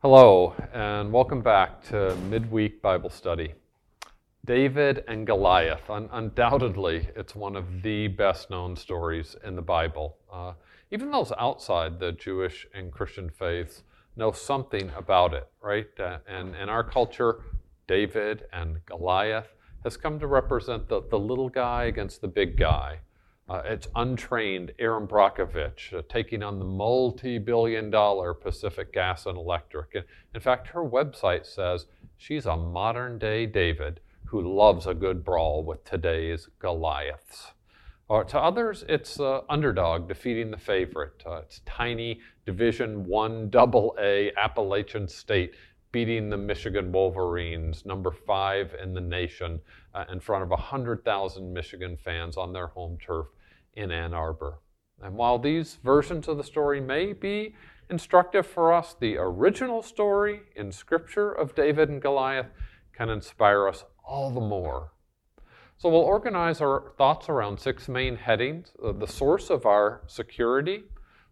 Hello, and welcome back to Midweek Bible Study. David and Goliath, un- undoubtedly, it's one of the best known stories in the Bible. Uh, even those outside the Jewish and Christian faiths know something about it, right? Uh, and in our culture, David and Goliath has come to represent the, the little guy against the big guy. Uh, it's untrained Erin Brockovich uh, taking on the multi billion dollar Pacific Gas and Electric. In fact, her website says she's a modern day David who loves a good brawl with today's Goliaths. Or to others, it's uh, underdog defeating the favorite. Uh, it's tiny Division One Double A Appalachian State beating the Michigan Wolverines, number five in the nation, uh, in front of 100,000 Michigan fans on their home turf in Ann Arbor. And while these versions of the story may be instructive for us, the original story in Scripture of David and Goliath can inspire us all the more. So we'll organize our thoughts around six main headings uh, the source of our security,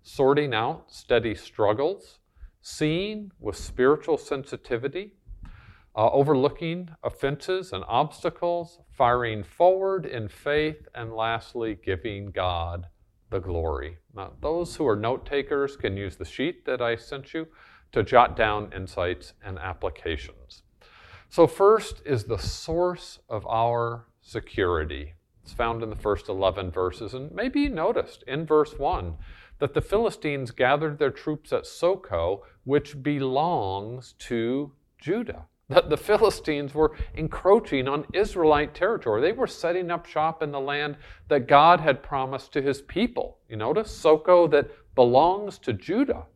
sorting out steady struggles, seeing with spiritual sensitivity, uh, overlooking offenses and obstacles, firing forward in faith, and lastly, giving God the glory. Now, those who are note takers can use the sheet that I sent you to jot down insights and applications. So, first is the source of our security. It's found in the first 11 verses, and maybe you noticed in verse 1 that the Philistines gathered their troops at Socoh, which belongs to Judah that the Philistines were encroaching on Israelite territory. They were setting up shop in the land that God had promised to his people. You notice Socoh that belongs to Judah.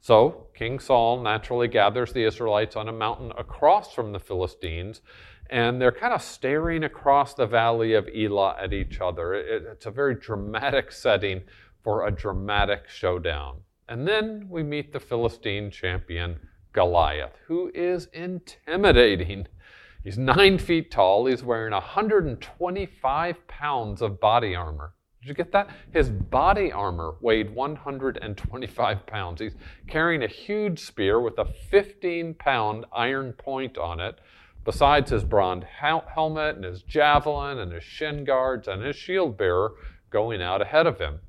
So King Saul naturally gathers the Israelites on a mountain across from the Philistines, and they're kind of staring across the valley of Elah at each other. It, it's a very dramatic setting for a dramatic showdown. And then we meet the Philistine champion. Goliath, who is intimidating. He's nine feet tall. He's wearing 125 pounds of body armor. Did you get that? His body armor weighed 125 pounds. He's carrying a huge spear with a 15 pound iron point on it, besides his bronze hel- helmet and his javelin and his shin guards and his shield bearer going out ahead of him.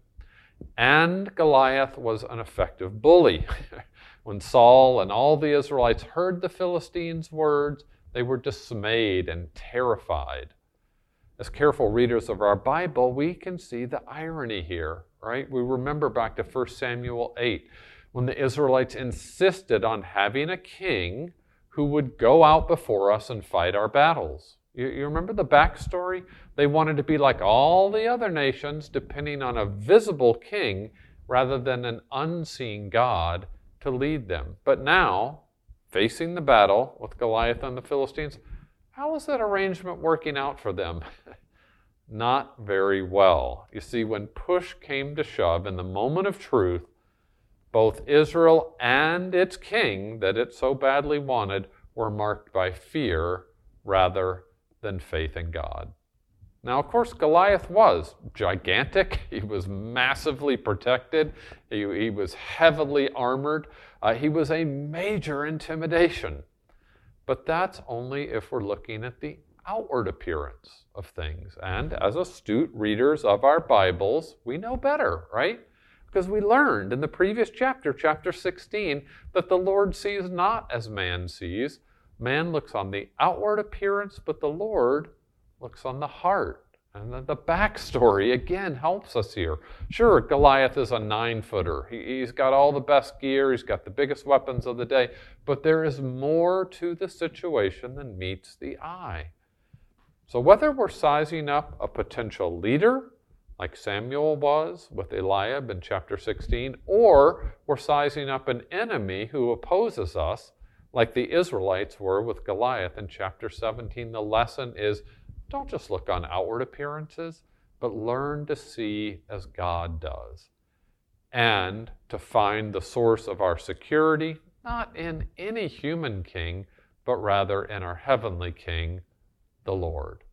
And Goliath was an effective bully. When Saul and all the Israelites heard the Philistines' words, they were dismayed and terrified. As careful readers of our Bible, we can see the irony here, right? We remember back to 1 Samuel 8 when the Israelites insisted on having a king who would go out before us and fight our battles. You, you, remember the backstory? They wanted to be like all the other nations, depending on a visible king rather than an unseen God to lead them. But now, facing the battle with Goliath and the Philistines, how is that arrangement working out for them? Not very well. You see, when push came to shove in the moment of truth, both Israel and its king that it so badly wanted were marked by fear rather than faith in God. Now, of course, Goliath was gigantic. He was massively protected. He, he was heavily armored. Uh, he was a major intimidation. But that's only if we're looking at the outward appearance of things. And as astute readers of our Bibles, we know better, right? Because we learned in the previous chapter, chapter 16, that the Lord sees not as man sees. Man looks on the outward appearance, but the Lord looks on the heart. And the, the backstory, again, helps us here. Sure, Goliath is a nine footer. He, he's got all the best gear, he's got the biggest weapons of the day, but there is more to the situation than meets the eye. So, whether we're sizing up a potential leader, like Samuel was with Eliab in chapter 16, or we're sizing up an enemy who opposes us, like the Israelites were with Goliath in chapter 17, the lesson is don't just look on outward appearances, but learn to see as God does. And to find the source of our security, not in any human king, but rather in our heavenly king, the Lord.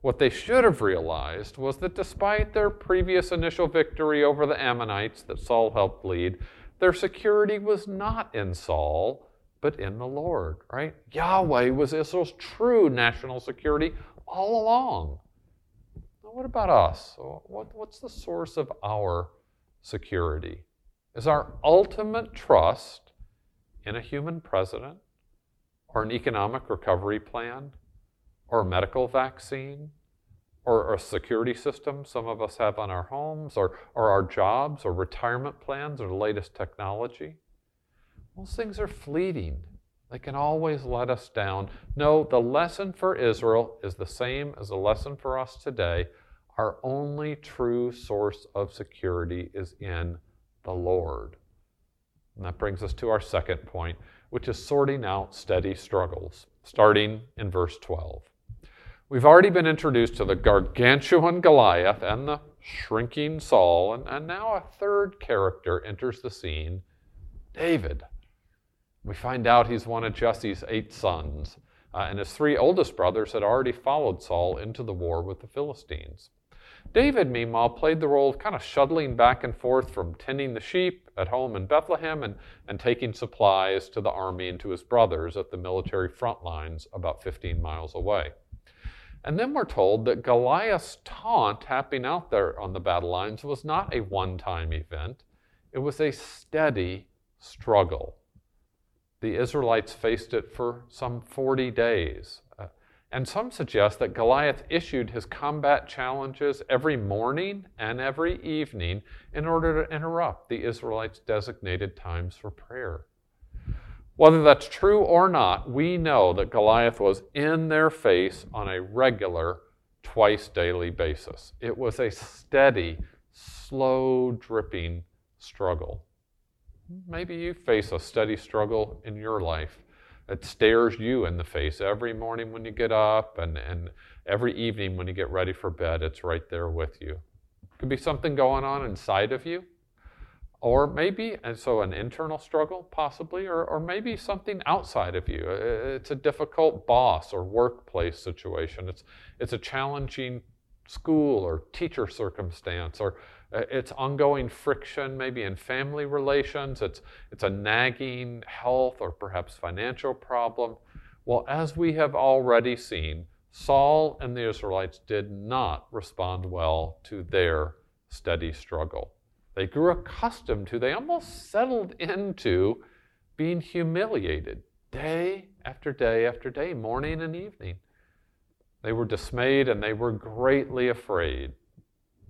What they should have realized was that despite their previous initial victory over the Ammonites that Saul helped lead, Their security was not in Saul, but in the Lord, right? Yahweh was Israel's true national security all along. Now, what about us? What, what's the source of our security? Is our ultimate trust in a human president, or an economic recovery plan, or a medical vaccine, or a security system some of us have on our homes, or, or our jobs, or retirement plans, or the latest technology? Those things are fleeting. They can always let us down. No, the lesson for Israel is the same as the lesson for us today. Our only true source of security is in the Lord. And that brings us to our second point, which is sorting out steady struggles, starting in verse 12. We've already been introduced to the gargantuan Goliath and the shrinking Saul, and, and now a third character enters the scene David. We find out he's one of Jesse's eight sons, uh, and his three oldest brothers had already followed Saul into the war with the Philistines. David, meanwhile, played the role of kind of shuttling back and forth from tending the sheep at home in Bethlehem and, and taking supplies to the army and to his brothers at the military front lines about 15 miles away. And then we're told that Goliath's taunt happening out there on the battle lines was not a one time event, it was a steady struggle. The Israelites faced it for some 40 days. Uh, and some suggest that Goliath issued his combat challenges every morning and every evening in order to interrupt the Israelites' designated times for prayer. Whether that's true or not, we know that Goliath was in their face on a regular, twice daily basis. It was a steady, slow dripping struggle. Maybe you face a steady struggle in your life. It stares you in the face every morning when you get up and, and every evening when you get ready for bed. It's right there with you. Could be something going on inside of you or maybe, and so an internal struggle possibly, or, or maybe something outside of you. It's a difficult boss or workplace situation. It's, it's a challenging school or teacher circumstance, or Uh, it's ongoing friction maybe in family relations. It's, it's a nagging health or perhaps financial problem. Well, as we have already seen, Saul and the Israelites did not respond well to their steady struggle. They grew accustomed to, they almost settled into being humiliated day after day after day, morning and evening. They were dismayed and they were greatly afraid.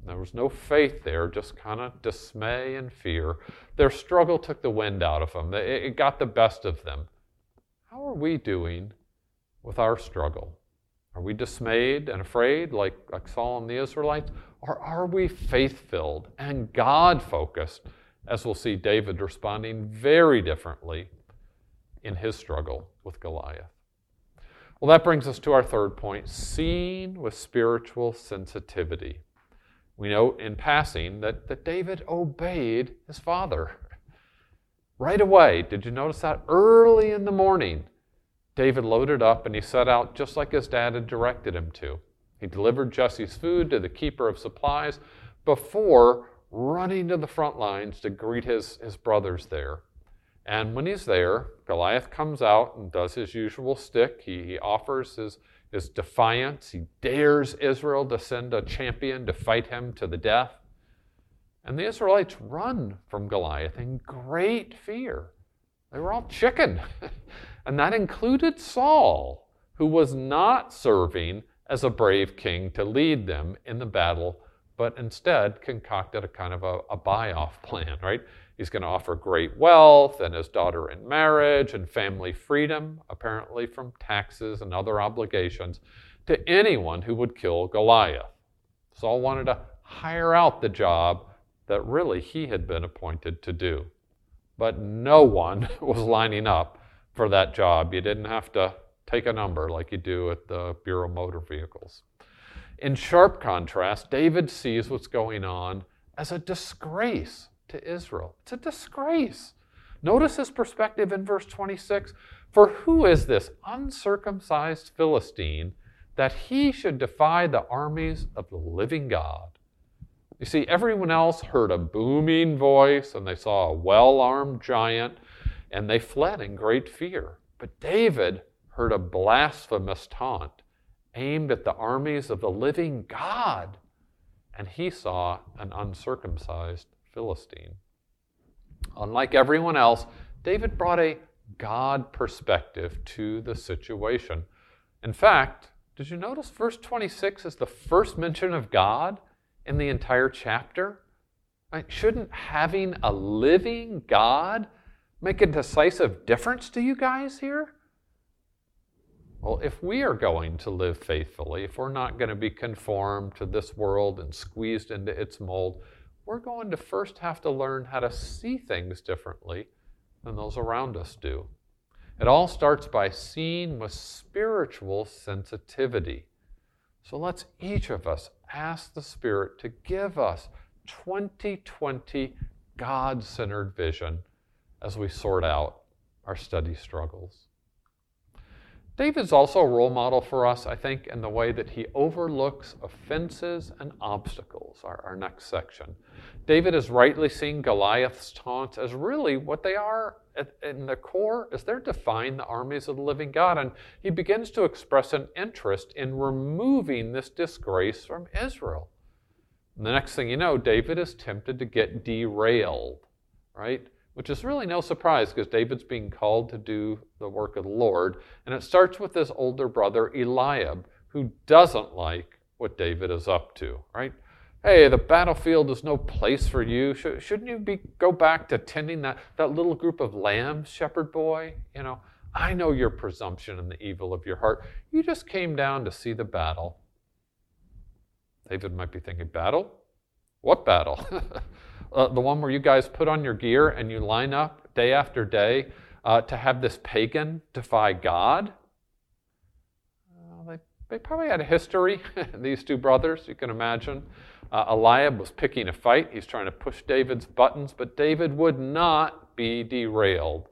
There was no faith there, just kind of dismay and fear. Their struggle took the wind out of them, it got the best of them. How are we doing with our struggle? Are we dismayed and afraid like, like Saul and the Israelites? Or are we faith filled and God focused, as we'll see David responding very differently in his struggle with Goliath? Well, that brings us to our third point seeing with spiritual sensitivity. We note in passing that, that David obeyed his father. Right away, did you notice that? Early in the morning, David loaded up and he set out just like his dad had directed him to. He delivered Jesse's food to the keeper of supplies before running to the front lines to greet his, his brothers there. And when he's there, Goliath comes out and does his usual stick. He, he offers his, his defiance. He dares Israel to send a champion to fight him to the death. And the Israelites run from Goliath in great fear. They were all chicken. And that included Saul, who was not serving as a brave king to lead them in the battle, but instead concocted a kind of a, a buy off plan, right? He's going to offer great wealth and his daughter in marriage and family freedom, apparently from taxes and other obligations, to anyone who would kill Goliath. Saul wanted to hire out the job that really he had been appointed to do. But no one was lining up for that job. You didn't have to take a number like you do at the Bureau of Motor Vehicles. In sharp contrast, David sees what's going on as a disgrace to Israel. It's a disgrace. Notice his perspective in verse 26 For who is this uncircumcised Philistine that he should defy the armies of the living God? You see, everyone else heard a booming voice and they saw a well armed giant and they fled in great fear. But David heard a blasphemous taunt aimed at the armies of the living God, and he saw an uncircumcised Philistine. Unlike everyone else, David brought a God perspective to the situation. In fact, did you notice verse 26 is the first mention of God in the entire chapter? Right? Shouldn't having a living God make a decisive difference to you guys here? Well, if we are going to live faithfully, if we're not going to be conformed to this world and squeezed into its mold, we're going to first have to learn how to see things differently than those around us do. It all starts by seeing with spiritual sensitivity. So let's each of us ask the Spirit to give us 2020 God centered vision as we sort out our study struggles. David's also a role model for us, I think, in the way that he overlooks offenses and obstacles, our, our next section. David is rightly seeing Goliath's taunts as really what they are at, in the core, is they're defying the armies of the living God. And he begins to express an interest in removing this disgrace from Israel. And the next thing you know, David is tempted to get derailed, right? Which is really no surprise because David's being called to do the work of the Lord. And it starts with his older brother Eliab, who doesn't like what David is up to, right? Hey, the battlefield is no place for you. Shouldn't you be go back to tending that, that little group of lambs, shepherd boy? You know, I know your presumption and the evil of your heart. You just came down to see the battle. David might be thinking, battle? What battle? uh, the one where you guys put on your gear and you line up day after day uh, to have this pagan defy God? they, they probably had a history, these two brothers, you can imagine. Uh, Eliab was picking a fight. He's trying to push David's buttons, but David would not be derailed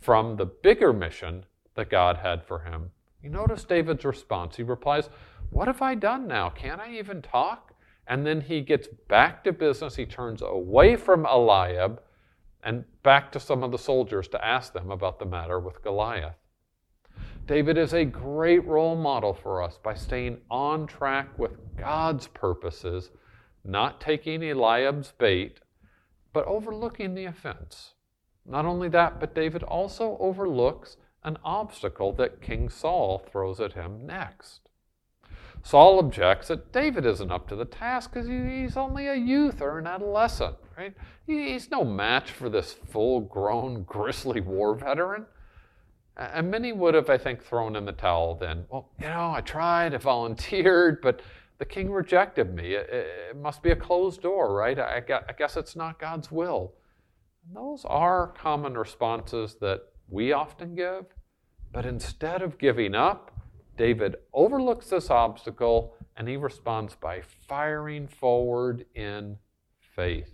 from the bigger mission that God had for him. You notice David's response. He replies, What have I done now? Can't I even talk? And then he gets back to business. He turns away from Eliab and back to some of the soldiers to ask them about the matter with Goliath. David is a great role model for us by staying on track with God's purposes, not taking Eliab's bait, but overlooking the offense. Not only that, but David also overlooks an obstacle that King Saul throws at him next. Saul objects that David isn't up to the task because he's only a youth or an adolescent, right? He's no match for this full grown, grisly war veteran. And many would have, I think, thrown in the towel then. Well, you know, I tried, I volunteered, but the king rejected me. It, it must be a closed door, right? I, I guess it's not God's will. And those are common responses that we often give. But instead of giving up, David overlooks this obstacle and he responds by firing forward in faith.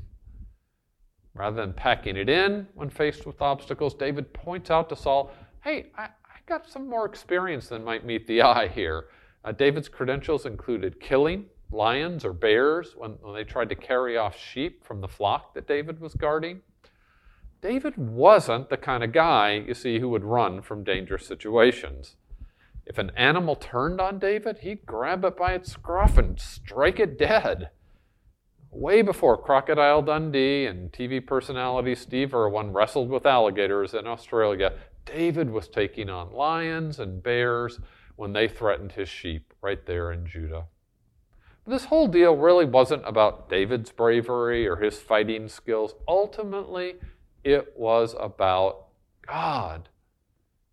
Rather than packing it in when faced with obstacles, David points out to Saul, hey, I, I got some more experience than might meet the eye here. Uh, David's credentials included killing lions or bears when, when they tried to carry off sheep from the flock that David was guarding. David wasn't the kind of guy, you see, who would run from dangerous situations. If an animal turned on David, he'd grab it by its scruff and strike it dead. Way before Crocodile Dundee and TV personality Steve Irwin wrestled with alligators in Australia, David was taking on lions and bears when they threatened his sheep right there in Judah. But this whole deal really wasn't about David's bravery or his fighting skills. Ultimately, it was about God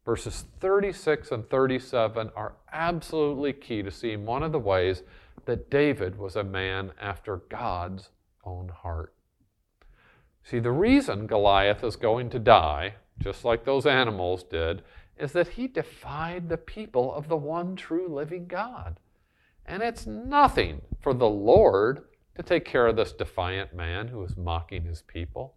Verses 36 and 37 are absolutely key to seeing one of the ways that David was a man after God's own heart. See, the reason Goliath is going to die, just like those animals did, is that he defied the people of the one true living God. And it's nothing for the Lord to take care of this defiant man who is mocking his people.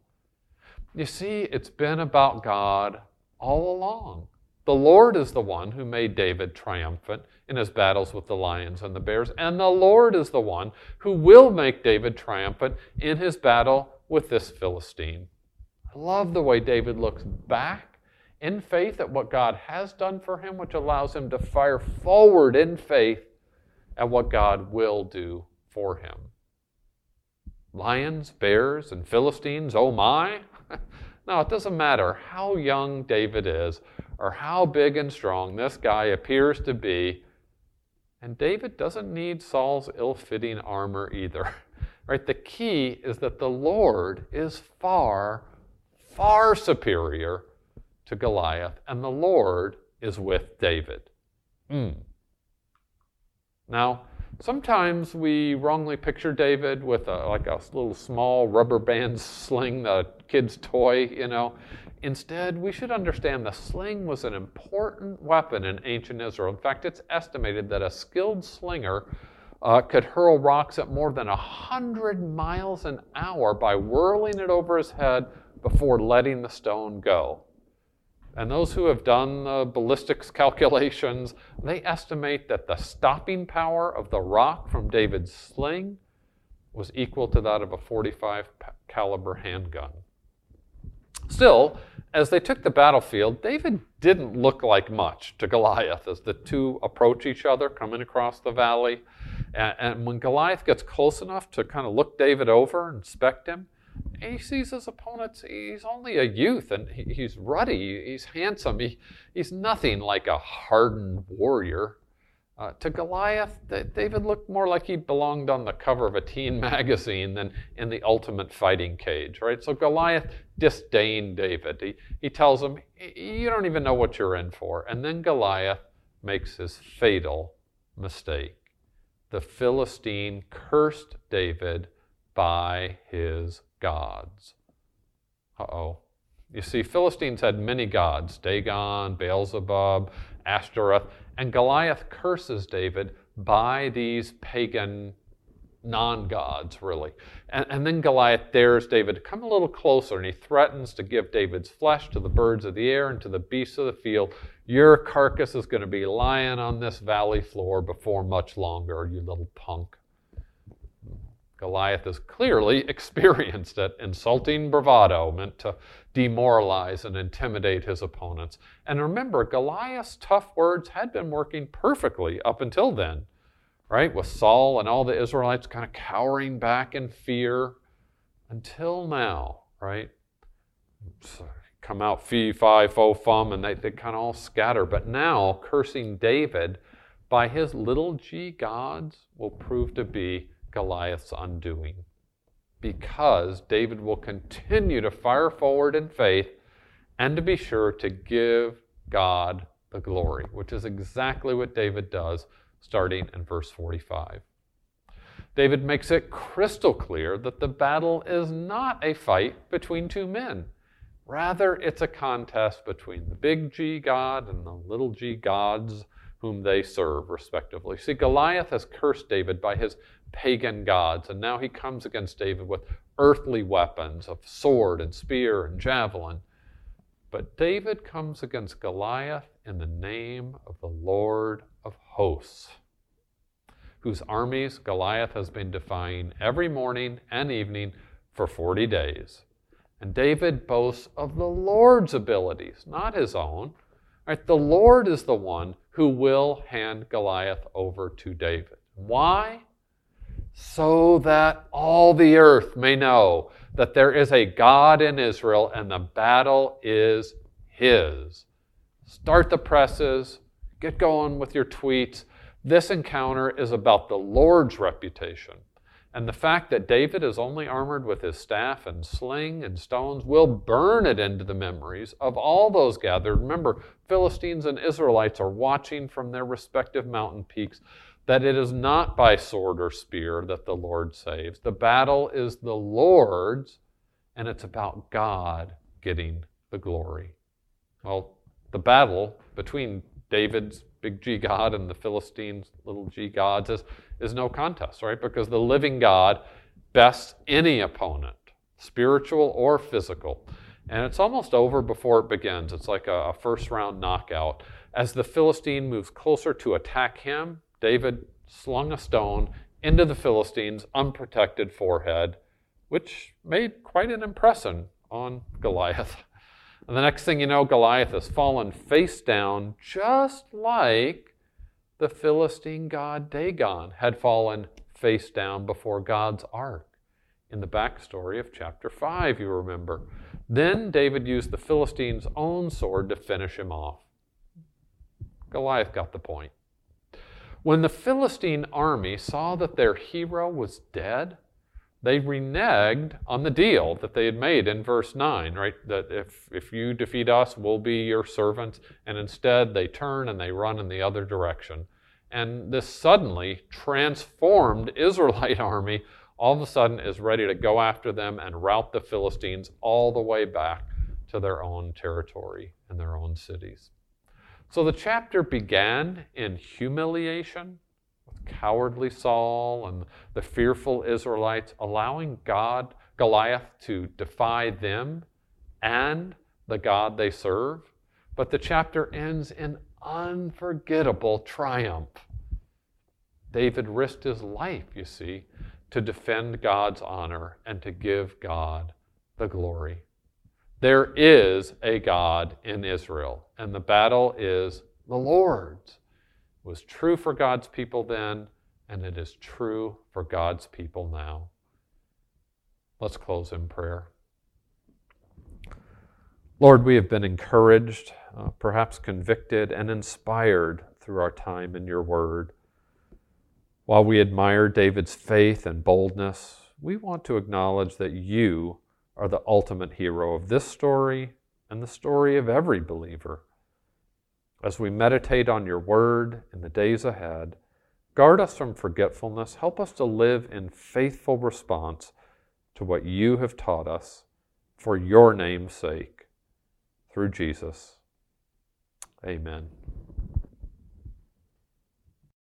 You see, it's been about God all along. The Lord is the one who made David triumphant in his battles with the lions and the bears, and the Lord is the one who will make David triumphant in his battle with this Philistine. I love the way David looks back in faith at what God has done for him, which allows him to fire forward in faith at what God will do for him. Lions, bears, and Philistines, oh my. no, it doesn't matter how young David is or how big and strong this guy appears to be. And David doesn't need Saul's ill fitting armor either. Right? The key is that the Lord is far, far superior to Goliath, and the Lord is with David. Mm. Now, sometimes we wrongly picture David with a, like a little small rubber band sling, the kid's toy, you know. Instead, we should understand the sling was an important weapon in ancient Israel. In fact, it's estimated that a skilled slinger uh, could hurl rocks at more than 100 miles an hour by whirling it over his head before letting the stone go. And those who have done the ballistics calculations, they estimate that the stopping power of the rock from David's sling was equal to that of a 45 caliber handgun. Still, as they took the battlefield, David didn't look like much to Goliath as the two approach each other coming across the valley. And, and when Goliath gets close enough to kind of look David over and inspect him, he sees his opponent, he's only a youth and he, he's ruddy, he's handsome, he, he's nothing like a hardened warrior. Uh, to Goliath, David looked more like he belonged on the cover of a teen magazine than in the ultimate fighting cage, right? So Goliath disdained David. He, he tells him, You don't even know what you're in for. And then Goliath makes his fatal mistake. The Philistine cursed David by his gods. Uh oh. You see, Philistines had many gods Dagon, Beelzebub, Ashtoreth, and Goliath curses David by these pagan non gods, really. And, and, then Goliath dares David to come a little closer and he threatens to give David's flesh to the birds of the air and to the beasts of the field. Your carcass is going to be lying on this valley floor before much longer, you little punk. Goliath is clearly experienced at insulting bravado, meant to demoralize and intimidate his opponents. And remember, Goliath's tough words had been working perfectly up until then, right? With Saul and all the Israelites kind of cowering back in fear until now, right? So uh, come out fee, fi, fo, fum, and they, they kind of all scatter. But now, cursing David by his little g gods will prove to be Goliath's undoing. Because David will continue to fire forward in faith and to be sure to give God the glory, which is exactly what David does starting in verse 45. David makes it crystal clear that the battle is not a fight between two men. Rather, it's a contest between the big G God and the little g gods whom they serve, respectively. See, Goliath has cursed David by his pagan gods, and now he comes against David with earthly weapons of sword and spear and javelin. But David comes against Goliath in the name of the Lord of hosts, whose armies Goliath has been defying every morning and evening for 40 days. And David boasts of the Lord's abilities, not his own. Right? The Lord is the one who will hand Goliath over to David. Why? So that all the earth may know that there is a God in Israel and the battle is His. Start the presses, get going with your tweets. This encounter is about the Lord's reputation. And the fact that David is only armored with his staff and sling and stones will burn it into the memories of all those gathered. Remember, Philistines and Israelites are watching from their respective mountain peaks that it is not by sword or spear that the Lord saves. The battle is the Lord's, and it's about God getting the glory. Well, the battle between David's big G God and the Philistines' little g gods is, is no contest, right? Because the living God bests any opponent, spiritual or physical. And it's almost over before it begins. It's like a, a first round knockout. As the Philistine moves closer to attack him, David slung a stone into the Philistine's unprotected forehead, which made quite an impression on Goliath. And the next thing you know, Goliath has fallen face down, just like the Philistine god Dagon had fallen face down before God's ark in the backstory of chapter 5, you remember. Then David used the Philistine's own sword to finish him off. Goliath got the point. When the Philistine army saw that their hero was dead, they reneged on the deal that they had made in verse 9, right? That if, if you defeat us, we'll be your servants. And instead, they turn and they run in the other direction. And this suddenly transformed Israelite army all of a sudden is ready to go after them and rout the Philistines all the way back to their own territory and their own cities. So the chapter began in humiliation cowardly Saul and the fearful Israelites, allowing God, Goliath, to defy them and the God they serve. But the chapter ends in unforgettable triumph. David risked his life, you see, to defend God's honor and to give God the glory. There is a God in Israel, and the battle is the Lord's. Was true for God's people then, and it is true for God's people now. Let's close in prayer. Lord, we have been encouraged, uh, perhaps convicted, and inspired through our time in your word. While we admire David's faith and boldness, we want to acknowledge that you are the ultimate hero of this story and the story of every believer. As we meditate on your word in the days ahead, guard us from forgetfulness. Help us to live in faithful response to what you have taught us for your name's sake. Through Jesus. Amen.